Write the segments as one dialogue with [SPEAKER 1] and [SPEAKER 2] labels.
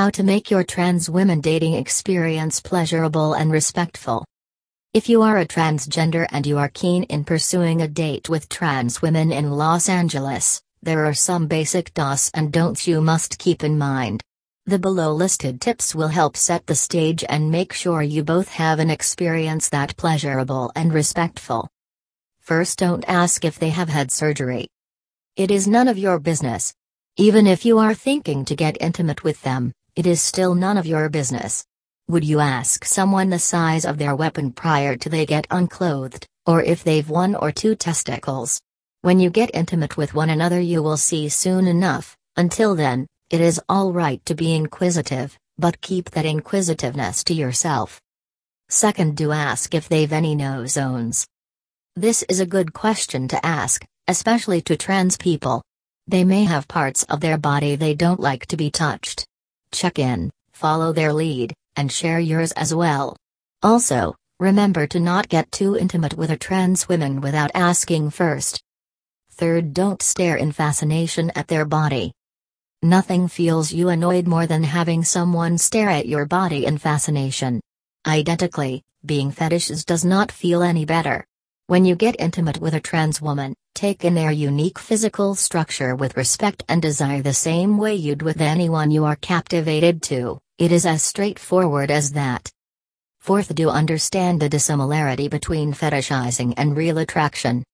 [SPEAKER 1] How to make your trans women dating experience pleasurable and respectful. If you are a transgender and you are keen in pursuing a date with trans women in Los Angeles, there are some basic do's and don'ts you must keep in mind. The below listed tips will help set the stage and make sure you both have an experience that pleasurable and respectful. First, don't ask if they have had surgery. It is none of your business. Even if you are thinking to get intimate with them, it is still none of your business. Would you ask someone the size of their weapon prior to they get unclothed, or if they've one or two testicles? When you get intimate with one another, you will see soon enough. Until then, it is all right to be inquisitive, but keep that inquisitiveness to yourself. Second, do ask if they've any no zones. This is a good question to ask, especially to trans people. They may have parts of their body they don't like to be touched. Check in, follow their lead, and share yours as well. Also, remember to not get too intimate with a trans woman without asking first. Third, don't stare in fascination at their body. Nothing feels you annoyed more than having someone stare at your body in fascination. Identically, being fetishes does not feel any better. When you get intimate with a trans woman, take in their unique physical structure with respect and desire the same way you'd with anyone you are captivated to. It is as straightforward as that. Fourth, do understand the dissimilarity between fetishizing and real attraction.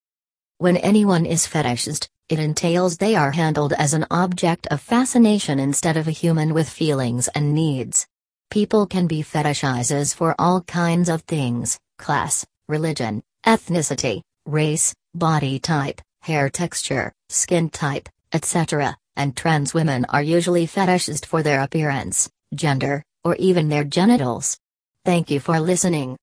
[SPEAKER 1] When anyone is fetishized, it entails they are handled as an object of fascination instead of a human with feelings and needs. People can be fetishizes for all kinds of things class, religion, ethnicity, race, body type, hair texture, skin type, etc., and trans women are usually fetishized for their appearance gender, or even their genitals. Thank you for listening.